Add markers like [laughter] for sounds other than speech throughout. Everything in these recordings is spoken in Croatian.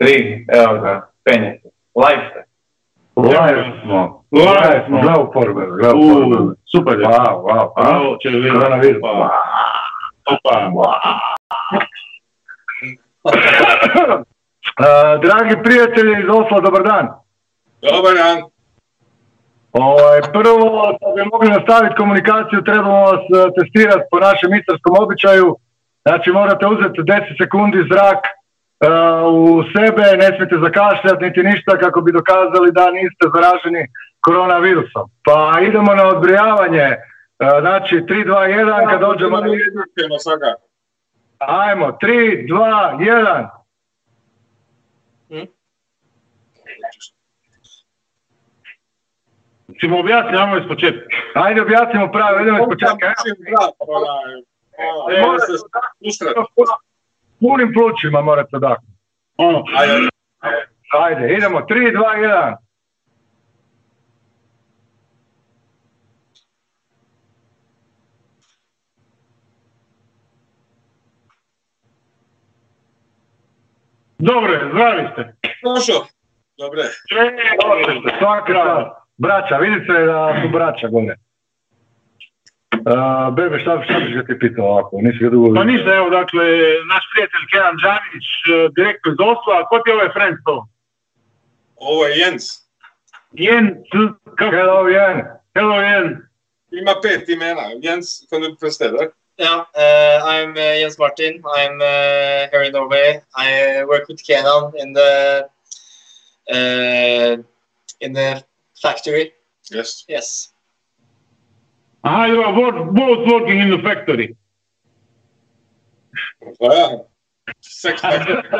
tri, evo ga, penjete. Live ste. Live smo. Live smo. Gle u porbe, gle u U, porbe. super je. Wow, wow, wow. Bravo, červena. Koronavirus. Opa. [laughs] Opa. Uh, dragi prijatelji iz Osla, dobar dan. Dobar dan. Ovaj, prvo, da bi mogli nastaviti komunikaciju, trebamo vas eh, testirati po našem istarskom običaju. Znači, morate uzeti 10 sekundi zrak u sebe, ne smijete zakašljati niti ništa kako bi dokazali da niste zaraženi koronavirusom. Pa idemo na odbrijavanje. Eh, znači, 3, 2, 1, kad dođemo na... Ajmo, 3, 2, 1. Ćemo objasniti, ajmo iz početka. Ajde, objasnimo pravo, idemo iz početka. Evo, Evo se ustrati. Punim plućima morate da. Ono, Ajde. Ajde, idemo, 3, 2, 1. dobro je, zdravi ste. Došao. Dobre. Svaka čast. Braća, vidite da su braća gore. Uh, bebe, šta, šta biš ga ti pitao ovako? Nisi ga dugo Pa ništa, evo, dakle, naš prijatelj Kenan Đanić, direktno iz Osla, ko ti je ovaj friend to? Ovo je Jens. Jen, c, kako? Hello, Jen. Hello, Jen. Ima pet imena. Jens, kan du prestere? Yeah, uh, I'm uh, Jens Martin. I'm uh, here in Norway. I work with Kenan in the uh, in the factory. Yes. Yes. Aha, you are both, both working in the factory. Pa ja. Sex factory. [laughs]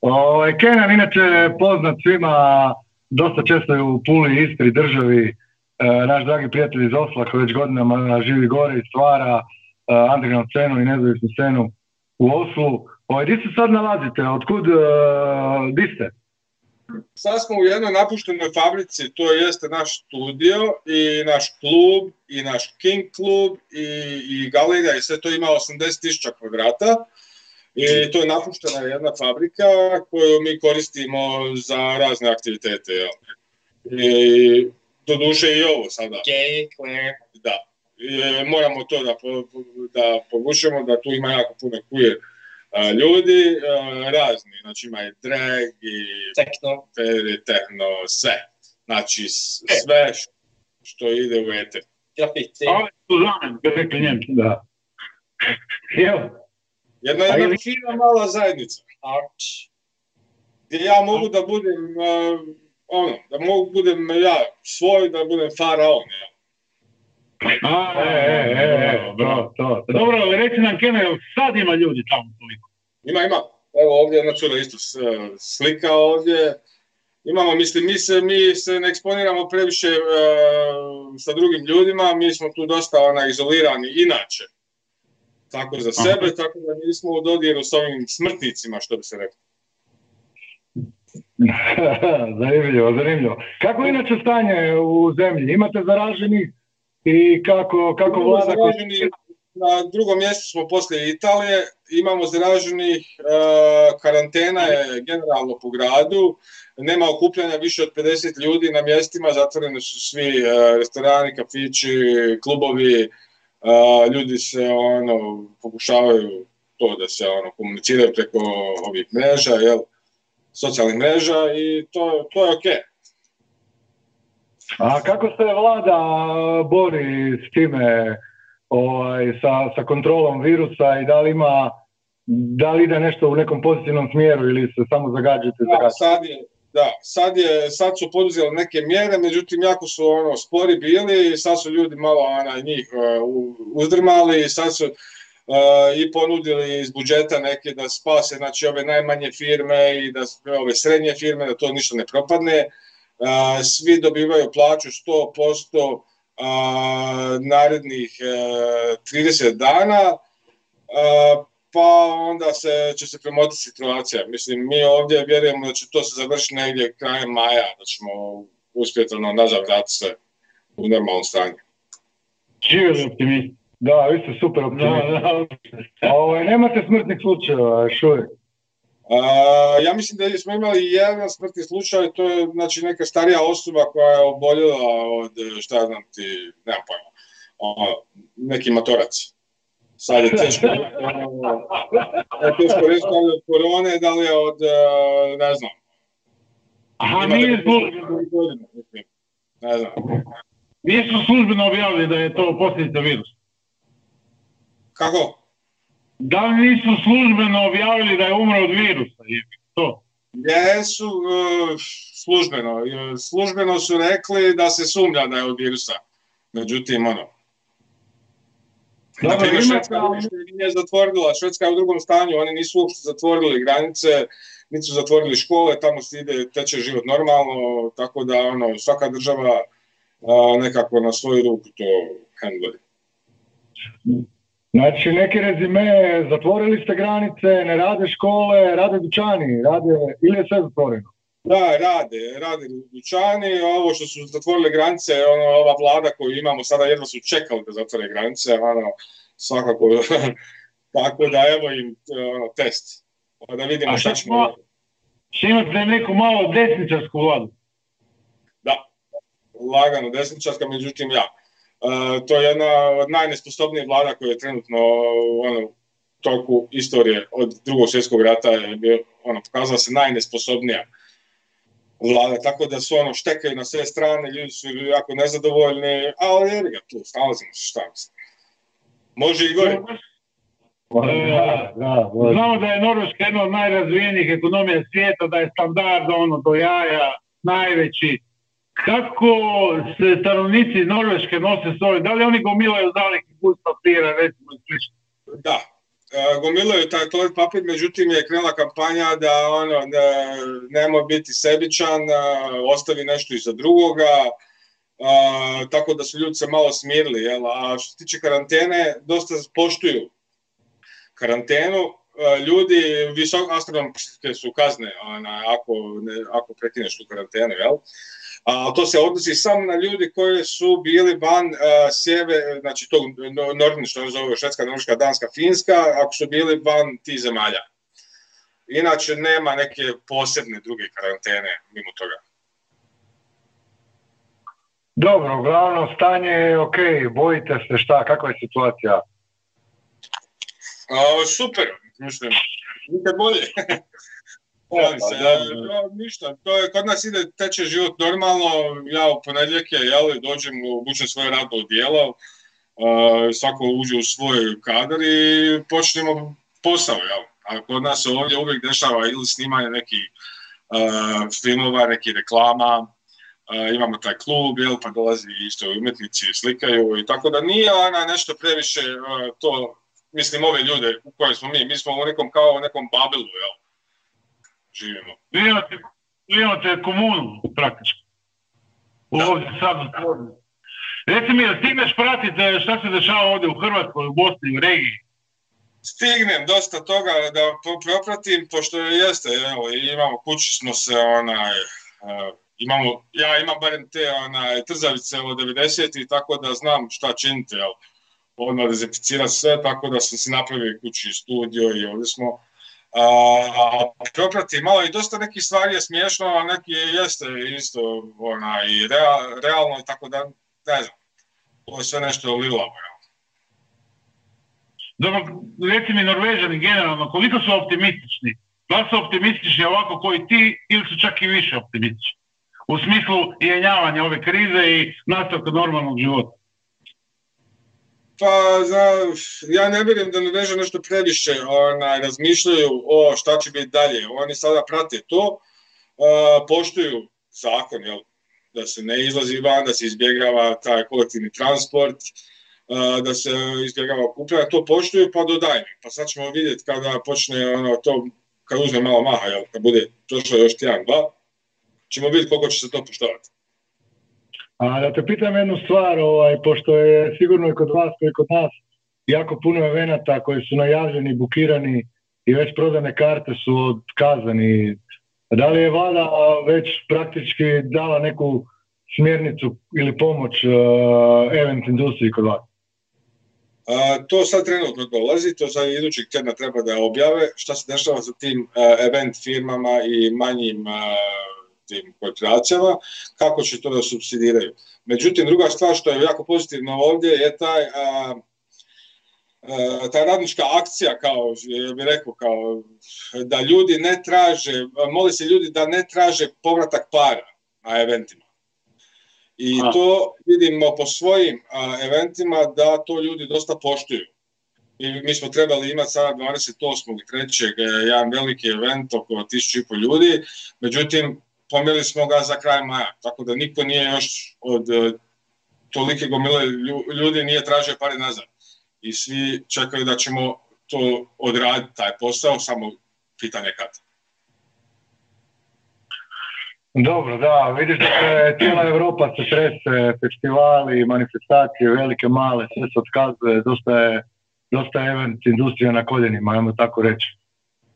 Ovaj, Kenan, inače poznat svima, dosta često je u Puli, Istri, državi, e, naš dragi prijatelj iz Osla koji već godinama živi gore i stvara e, underground scenu i nezavisnu scenu u Oslu. Ovaj, di se sad nalazite? Otkud, e, di ste? Sad smo u jednoj napuštenoj fabrici, to jeste naš studio i naš klub i naš King klub i, i galerija i sve to ima 80.000 kvadrata. I to je napuštena jedna fabrika koju mi koristimo za razne aktivitete. Jel? I doduše i ovo sada. Gay, queer. Da. I, moramo to da, da povučemo, da tu ima jako puno queer ljudi, razni, znači ima i drag i Techno. tehno, sve. Znači s- sve što ide u eter. Graffiti. Ali su zamen, bi rekli njemci. Da. Evo, Jedna, A jedna ili- fina mala zajednica. Art. Gdje ja mogu da budem, a, ono, da mogu budem ja svoj, da budem faraon. Ja. A, e, e, e, e, to. Dobro, ali reci nam Kenan, jel sad ima ljudi tamo toliko? Ima, ima. Evo ovdje jedna cura isto slika ovdje. Imamo, mislim, mi se, mi se ne eksponiramo previše e, sa drugim ljudima, mi smo tu dosta ona, izolirani inače. Tako za Aha. sebe, tako da nismo u dodiru s ovim smrtnicima, što bi se reklo. [laughs] zanimljivo, zanimljivo. Kako je inače stanje u zemlji? Imate zaraženih i kako, kako vlada... zaraženi, na drugom mjestu smo poslije Italije, imamo zaraženih, e, karantena je generalno po gradu, nema okupljanja više od 50 ljudi na mjestima, zatvoreni su svi e, restorani, kafići, klubovi, e, ljudi se ono, pokušavaju to da se ono, komuniciraju preko ovih mreža, jel, socijalnih mreža i to, to je okej. A kako se vlada bori s time, ovaj, sa, sa kontrolom virusa i da li ima, da li ide nešto u nekom pozitivnom smjeru ili se samo zagađujete Da, sad je, da, sad, je, sad su poduzeli neke mjere, međutim jako su ono spori bili i sad su ljudi malo ona, njih uh, uzdrmali i sad su uh, i ponudili iz budžeta neke da spase znači ove najmanje firme i da ove srednje firme da to ništa ne propadne. Svi dobivaju plaću 100% uh, narednih uh, 30 dana. Uh, pa onda se, će se premotiti situacija. Mislim, mi ovdje vjerujemo da će to se završiti negdje krajem maja, da ćemo uspjeti ono, nazad vratiti se u normalno stanje. Živjeli optimisti. Da, vi ste super optimisti. Da, da. Ovaj, nemate smrtnih slučajeva još uvijek. Ja mislim da smo imali jedan smrtni slučaj, to je znači neka starija osoba koja je oboljela od, šta ja znam ti, nemam pojma, ono, neki matorac. Sad je teško, ono, je teško reći da li od korone, da li je od, e, ne znam. Aha, nije službeno, Ne znam. nisu službeno objavili da je to posljedica virusa. Kako? Da li nisu službeno objavili da je umro od virusa? Je to. Jesu e, službeno. e, Službeno su rekli da se sumnja da je od virusa. Međutim, ono, Dobro, ima Švedska nije zatvorila, Švedska je u drugom stanju, oni nisu uopšte zatvorili granice, niti su zatvorili škole, tamo se ide, teče život normalno, tako da ono, svaka država a, nekako na svoju ruku to handluje. Znači, neki rezime, zatvorili ste granice, ne rade škole, rade dućani, rade, ili je sve zatvoreno? Da, rade, rade dućani, ovo što su zatvorile granice, ono, ova vlada koju imamo sada jedva su čekali da zatvore granice, ono, svakako, [laughs] tako da evo im ono, test, pa da vidimo A šta ćemo. Će imate neku malo desničarsku vladu. Da, lagano desničarska, međutim ja. E, to je jedna od najnesposobnijih vlada koja je trenutno ono, u toku istorije od drugog svjetskog rata je bio, ono, pokazala se najnesposobnija vlada, tako da su ono štekaju na sve strane, ljudi su jako nezadovoljni, ali jebi ga tu, snalazimo se šta mislim. Može i gore. Da, da, može. Znamo da je Norveška jedna od najrazvijenijih ekonomija svijeta, da je standard ono do jaja najveći. Kako se stanovnici Norveške nose s ovim? Da li oni gomilaju zalihe bus papira, recimo i slično? Da, e, gomilaju taj toalet papir, međutim je krenula kampanja da ono, ne, nemoj biti sebičan, e, ostavi nešto iza drugoga, e, tako da su ljudi se malo smirili, jel? a što se tiče karantene, dosta poštuju karantenu, ljudi, visok, astronomske su kazne ona, ako, ne, ako prekineš tu karantenu, jel? A to se odnosi samo na ljudi koji su bili van uh, sjeve, znači tog no, nordni, što zove Švedska, Norveška, Danska, Finska, ako su bili van tih zemalja. Inače nema neke posebne druge karantene mimo toga. Dobro, uglavnom stanje je ok, bojite se šta, kakva je situacija? A, super, mislim, nikad bolje. [laughs] Šalim se, da, to, ništa, to je, kod nas ide, teče život normalno, ja u ponedjeljke, jel, dođem, obučem svoje radno odijelo, uh, svako uđe u svoj kadar i počnemo posao, jel. A kod nas se ovdje uvijek dešava ili snimanje nekih uh, filmova, nekih reklama, uh, imamo taj klub, jel, pa dolazi isto umjetnici slikaju i tako da nije ona nešto previše uh, to, mislim, ove ljude u kojem smo mi, mi smo u nekom kao u nekom babilu, jel, živimo. Vi imate, vi imate komunu praktički. Ovdje sad. Reci mi, jel stigneš pratiti e, šta se dešava ovdje u Hrvatskoj, u Bosni, u regiji? Stignem dosta toga da pro- propratim, pošto jeste, evo, i imamo, kući smo se, onaj, uh, imamo, ja imam barem te onaj, trzavice od 90 i tako da znam šta činiti, jel, odmah dezinficirati sve, tako da sam si napravio kući studio i ovdje smo. A, propratim malo i dosta nekih stvari je smiješno, a neki jeste isto onaj, real, realno i tako da, ne znam, to je sve nešto lilavo, jel. Dobro, reci mi Norvežani generalno, koliko su optimistični? Da su optimistični ovako koji ti ili su čak i više optimistični? U smislu jenjavanja ove krize i nastavka normalnog života. Pa, za, ja ne vjerujem da Norveža nešto previše onaj, razmišljaju o šta će biti dalje. Oni sada prate to, a, poštuju zakon, jel, da se ne izlazi van, da se izbjegava taj kolektivni transport, a, da se izbjegava okupljanje, to poštuju pa dodajme. Pa sad ćemo vidjeti kada počne ono, to, kad uzme malo maha, jel, kad bude prošlo još tjedan, dva, ćemo vidjeti koliko će se to poštovati. A da te pitam jednu stvar, ovaj, pošto je sigurno i kod vas, i kod nas, jako puno evenata koji su najavljeni, bukirani i već prodane karte su otkazani. Da li je vlada već praktički dala neku smjernicu ili pomoć uh, event industriji kod vas? A, to sad trenutno dolazi, to sad idućeg tjedna treba da objave šta se dešava sa tim a, event firmama i manjim a, tim korporacijama, kako će to da subsidiraju. Međutim, druga stvar što je jako pozitivno ovdje je taj a, a, ta radnička akcija, kao, ja bih rekao, kao, da ljudi ne traže, moli se ljudi da ne traže povratak para na eventima. I A. to vidimo po svojim a, eventima da to ljudi dosta poštuju. I mi smo trebali imati sada 28.3. e, jedan veliki event oko 1500 ljudi, međutim pomjeli smo ga za kraj maja, tako da niko nije još od e, tolike gomile lju- ljudi nije tražio pare nazad. I svi čekaju da ćemo to odraditi, taj posao, samo pitanje kad. Dobro, da, vidiš da se cijela Europa se trese, festivali, manifestacije, velike, male, sve se otkazuje, dosta je, dosta je event industrija na koljenima, ajmo tako reći.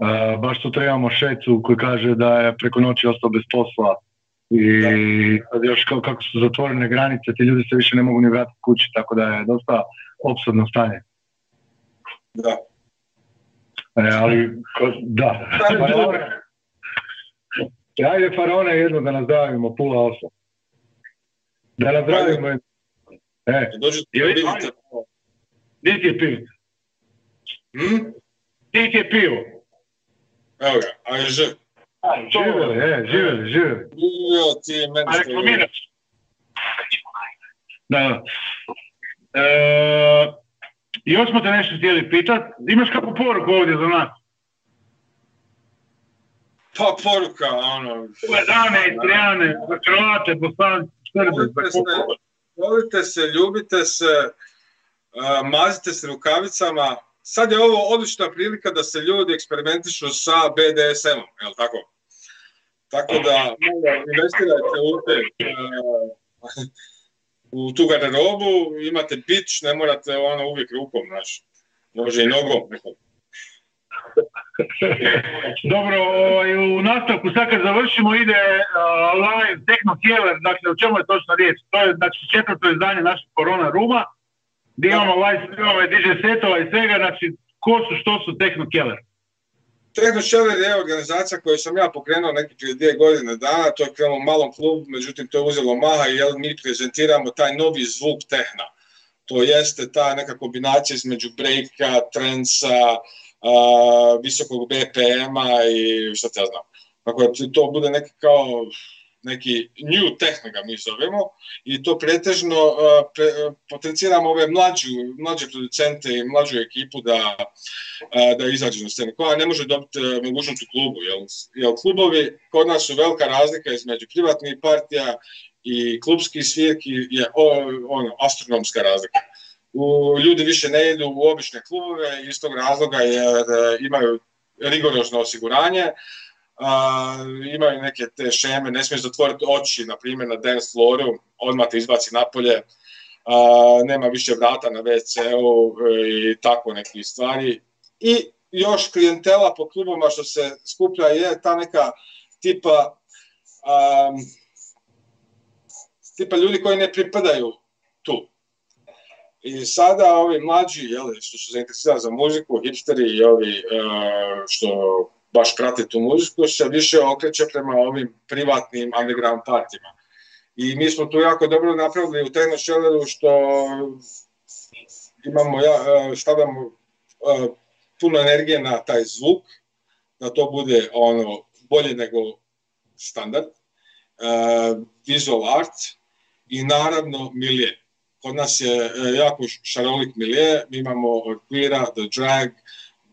E, baš sutra imamo Šecu koji kaže da je preko noći ostao bez posla i sad još kao, kako su zatvorene granice, ti ljudi se više ne mogu ni vratiti kući, tako da je dosta opsodno stanje. Da. E, ali, ko- da. Faraone. Ajde Faraone jedno da nazdravimo, pula osam. Da nazdravimo. E, Dođite, Je li- vidite. Di ti je pivo? Hm? Di ti je pivo? Evo ga, a je ž. živjeli, e, živjeli, živjeli. Jo, ti meni A reklamiraš? Da. E, još smo te nešto htjeli pitat. Imaš kakvu poruku ovdje za nas? Pa poruka, ono, Dane, Istrijane, Hrvate, Bosance, Srbe, volite se, ljubite se, a, mazite se rukavicama. Sad je ovo odlična prilika da se ljudi eksperimentišu sa BDSM-om, jel tako? Tako da, investirajte u te, a, u tu garderobu, imate bić, ne morate ono uvijek rukom, znaš. Može i nogom. Dobro, ovaj, u nastavku sad kad završimo ide uh, live Techno Killer, dakle o čemu je točno riječ? To je znači četvrto izdanje našeg Corona Ruma, gdje imamo live streamove, DJ setova i svega, znači ko su, što su Techno Killer? Techno Shelter je organizacija koju sam ja pokrenuo neki prije dvije godine dana, to je krenulo malom klubu, međutim to je uzelo maha i jel, mi prezentiramo taj novi zvuk tehna. To jeste ta neka kombinacija između breaka, trensa, visokog BPM-a i šta te ja znam. Tako da to bude neki kao neki new techno ga mi zovemo i to pretežno a, pre, a, potenciramo ove mlađu, mlađe producente i mlađu ekipu da a, da izađu na scenu, koja ne može dobiti a, mogućnost u klubu, jer, jer klubovi kod nas su velika razlika između privatnih partija i klubskih svirki je ono, astronomska razlika. U, ljudi više ne idu u obične klubove iz tog razloga jer e, imaju rigorozno osiguranje, imaju neke te šeme, ne smiješ zatvoriti oči, na primjer na dance flooru, odmah te izbaci napolje, a, nema više vrata na WC-u e, i tako neke stvari. I još klijentela po klubovima što se skuplja je ta neka tipa um, tipa ljudi koji ne pripadaju tu. I sada ovi mlađi, jeli, što su zainteresirani za muziku, hipsteri i ovi uh, što baš prate tu muziku, se više okreće prema ovim privatnim underground partijima. I mi smo tu jako dobro napravili u Techno Shelleru što imamo, ja, uh, stavljamo uh, puno energije na taj zvuk, da to bude ono bolje nego standard, uh, visual art i naravno milije. Kod nas je jako šarolik milije, mi imamo od queera do drag,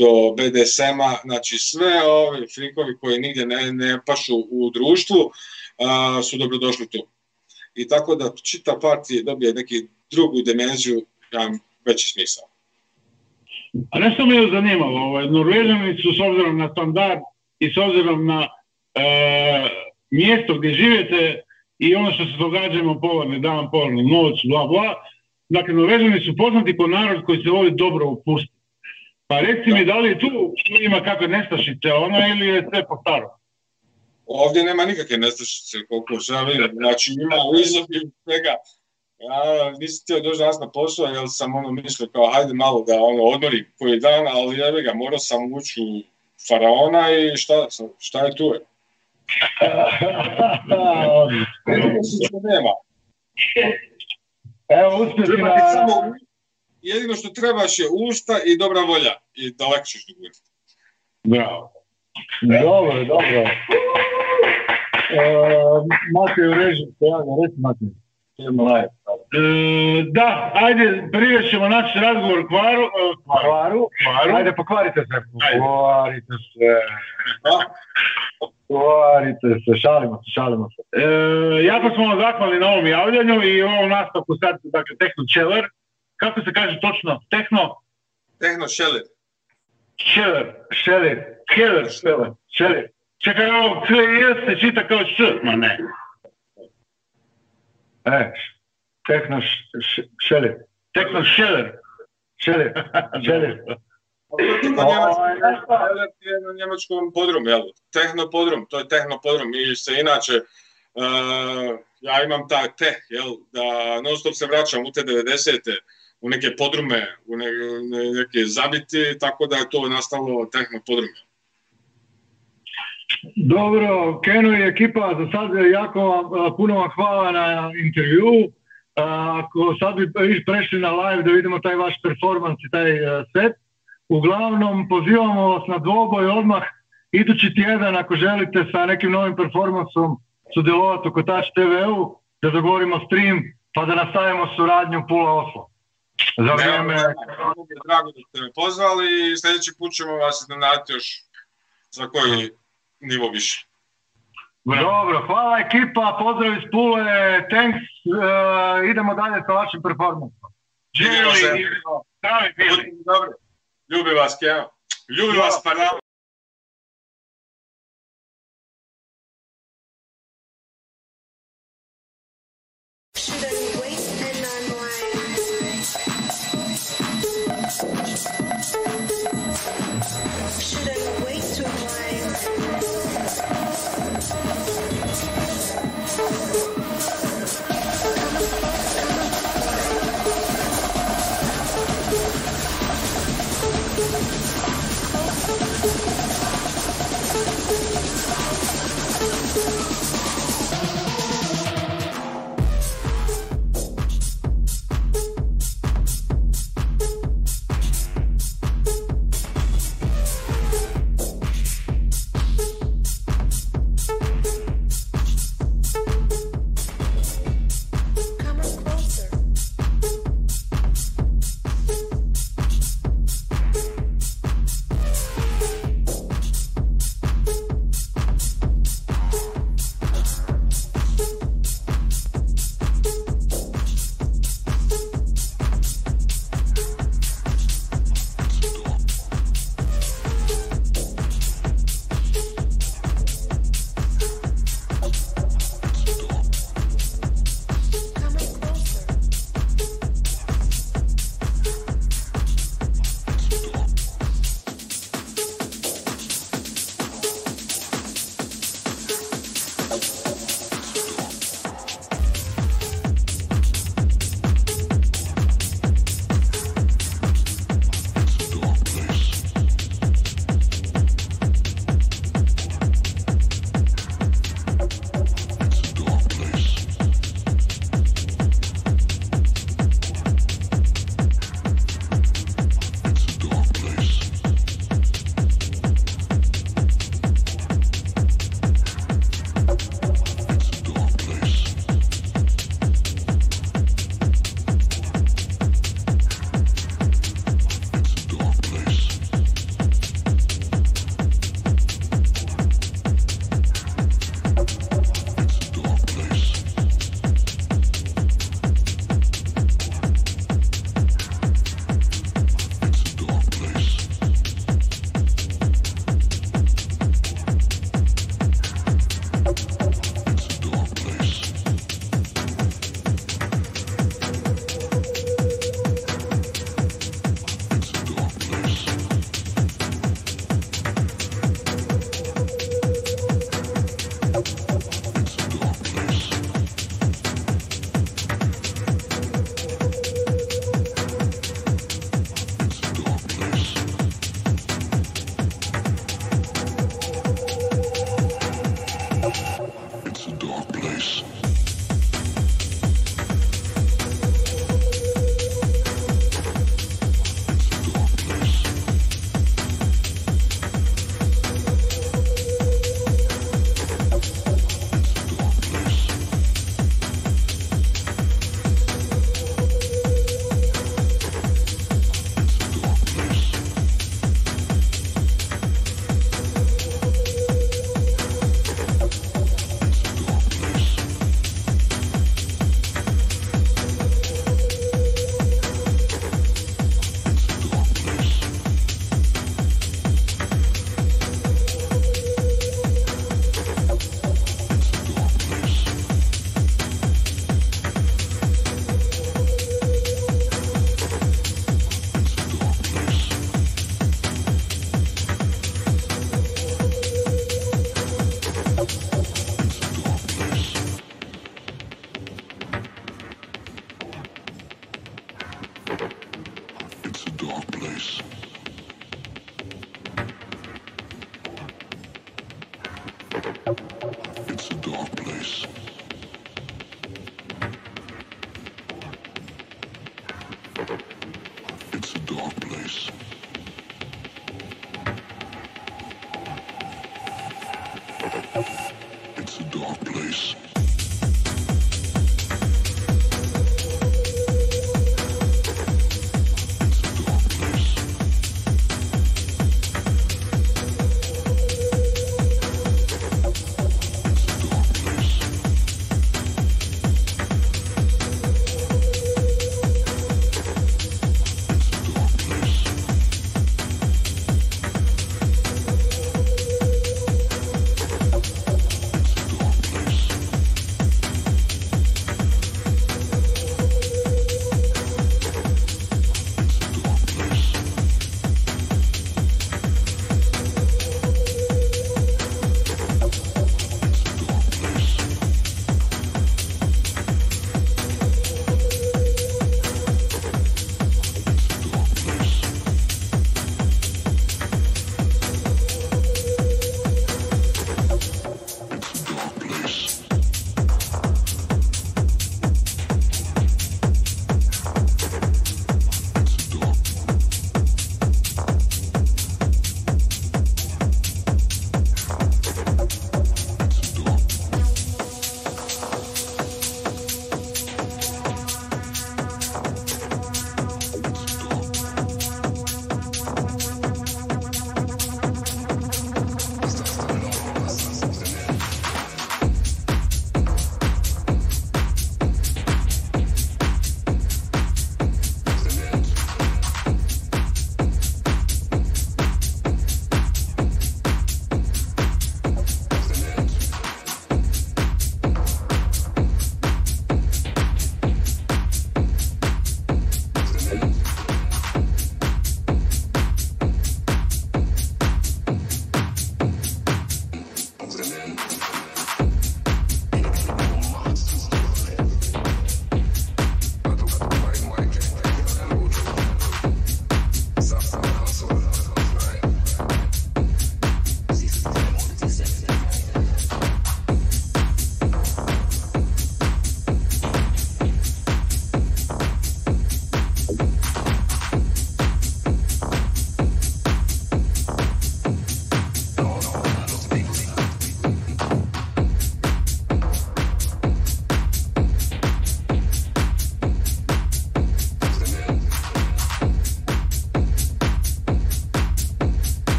do BDSM-a, znači sve ove frikovi koji nigdje ne, ne pašu u društvu uh, su dobrodošli tu. I tako da čita partij dobije neki drugu dimenziju, ja, veći smisao. A nešto me je zanimalo, ovaj, Norvežani su s obzirom na standard i s obzirom na e, mjesto gdje živite i ono što se događamo polarni dan, polarni noć, bla bla, dakle Norvežani su poznati po narod koji se voli dobro upustiti. Pa reci mi da li tu ima kakve nestašice ono ili je sve po starom? Ovdje nema nikakve nestašice, koliko ja vidim. Znači ima u izobilju svega. Ja nisam htio doći danas na posao jer sam ono mislio kao hajde malo da ono odmorim koji dan, ali jebi ga, morao sam ući u faraona i šta, šta je tu je? [laughs] nema. Evo, uspješno. Treba ti samo, jedino što trebaš je usta i dobra volja i daleko ćeš dogurati. Bravo. Dobro, dobro. E, Matej u režiji se javlja, reci Matej. Idemo live. E, da, ajde, privešćemo naš razgovor kvaru. e, kvaru. Kvaru. Kvaru. Ajde, pokvarite se. Pokvarite se. Pokvarite se. Šalimo se, šalimo se. E, jako smo vam zahvalni na ovom javljanju i ovom nastavku sad, dakle, Techno Cheller. Kako se kaže točno? Techno Tehno šeler. Cheller. Šelir. Cheller. Šelir. Šelir. Čekaj, ovo K i S se čita kao Š. Ma ne. E, tehno š- š- šelir. Techno Cheller. Šelir. Šelir. To je na njemačkom podrumu, jel? Tehno podrum, to je tehno podrum. Mi se inače, uh, ja imam taj teh, jel? Da non stop se vraćam u te 90. u neke podrume, u ne, ne- neke zabiti, tako da je to nastalo tehno podrum. Dobro, Keno i ekipa, za sad jako vam, puno vam hvala na intervju. Ako sad bi prešli na live da vidimo taj vaš performans i taj a, set. Uglavnom, pozivamo vas na dvoboj odmah idući tjedan ako želite sa nekim novim performansom sudjelovati u Kotač TV-u, da dogovorimo stream pa da nastavimo suradnju Pula Oslo. Za vrijeme... Drago da ste me pozvali i sljedeći put ćemo vas iznenaditi još za koji nivo više. Dobro, hvala ekipa, pozdrav iz Pule, thanks, e, idemo dalje sa vašim performansom. Živjelo se. Zdravi bili. Budite dobri. Ljubim vas, Keno. Ljubim vas, pardon.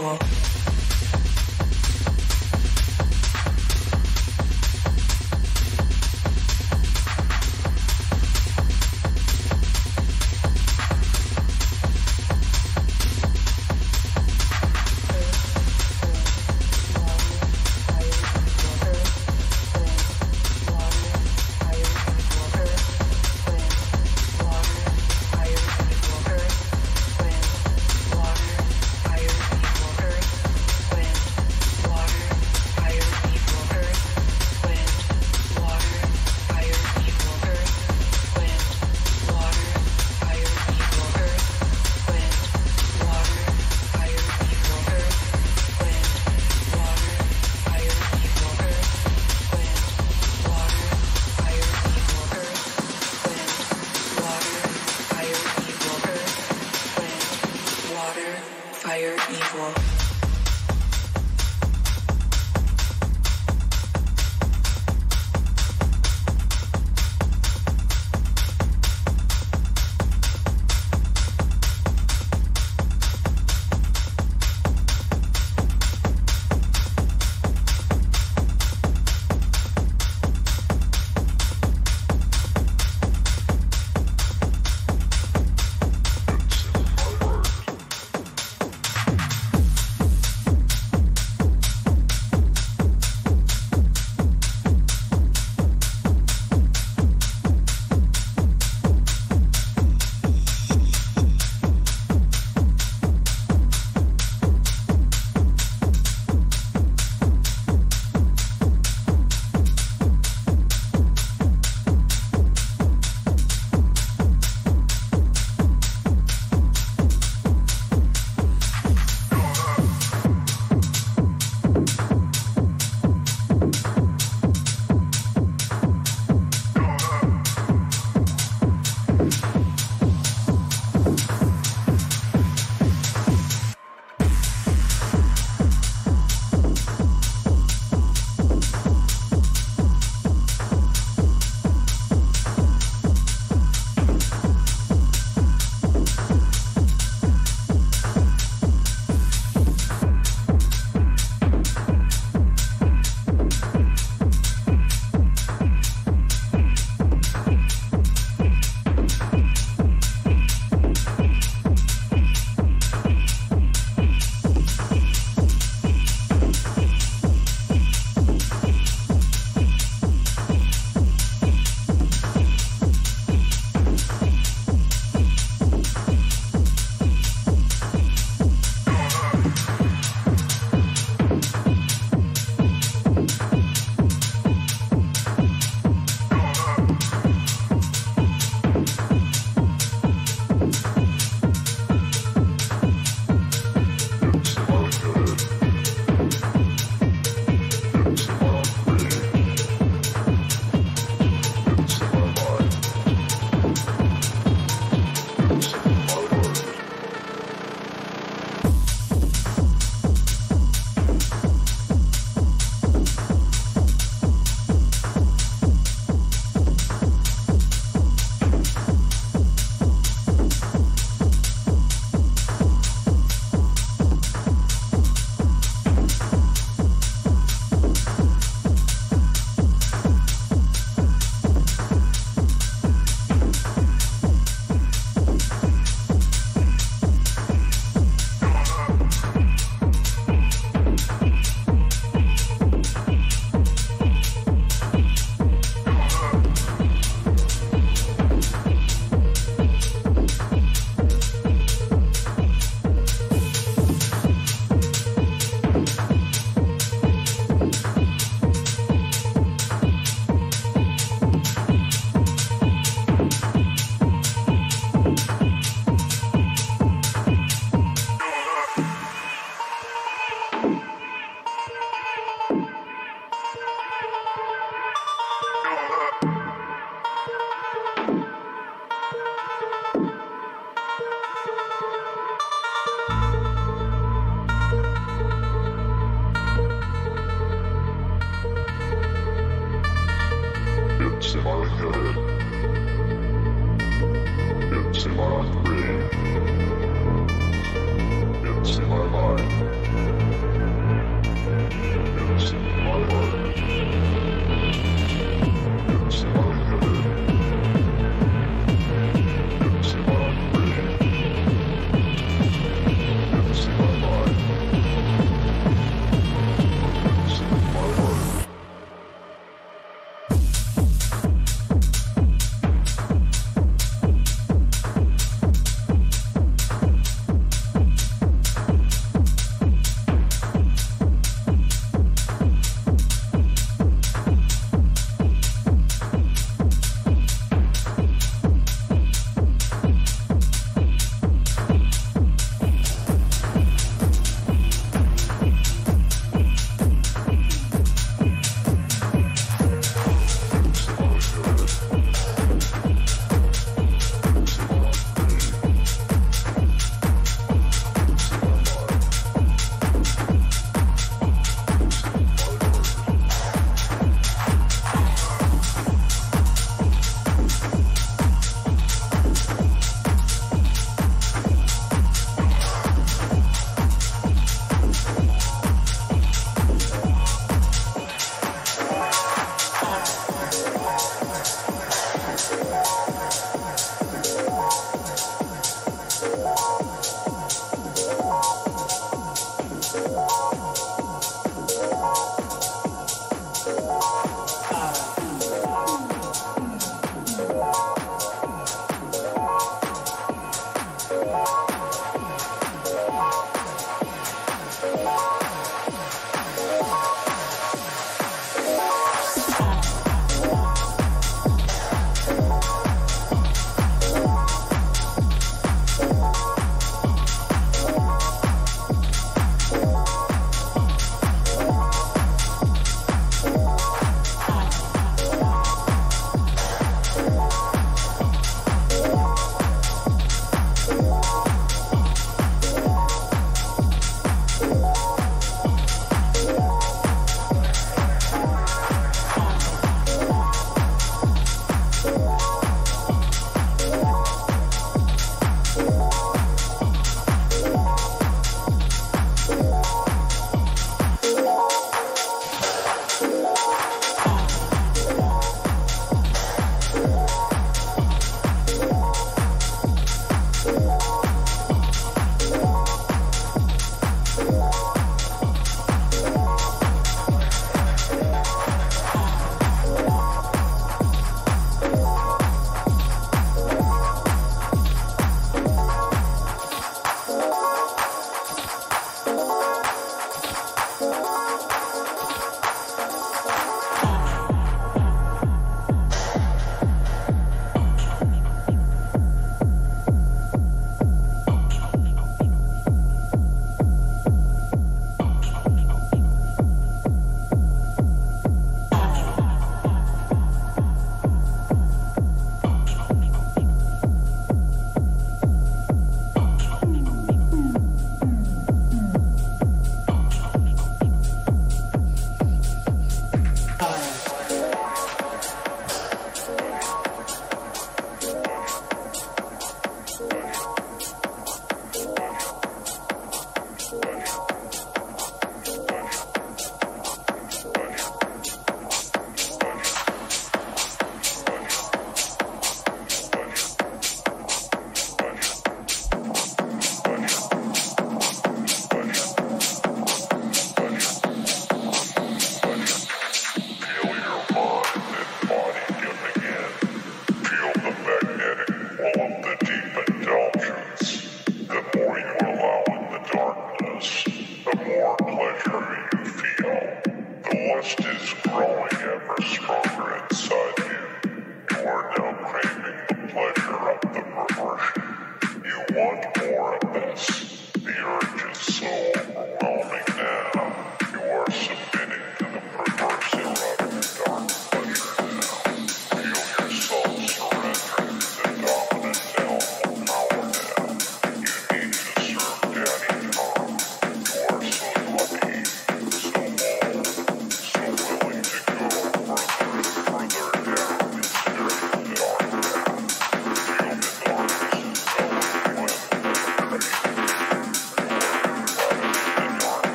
for.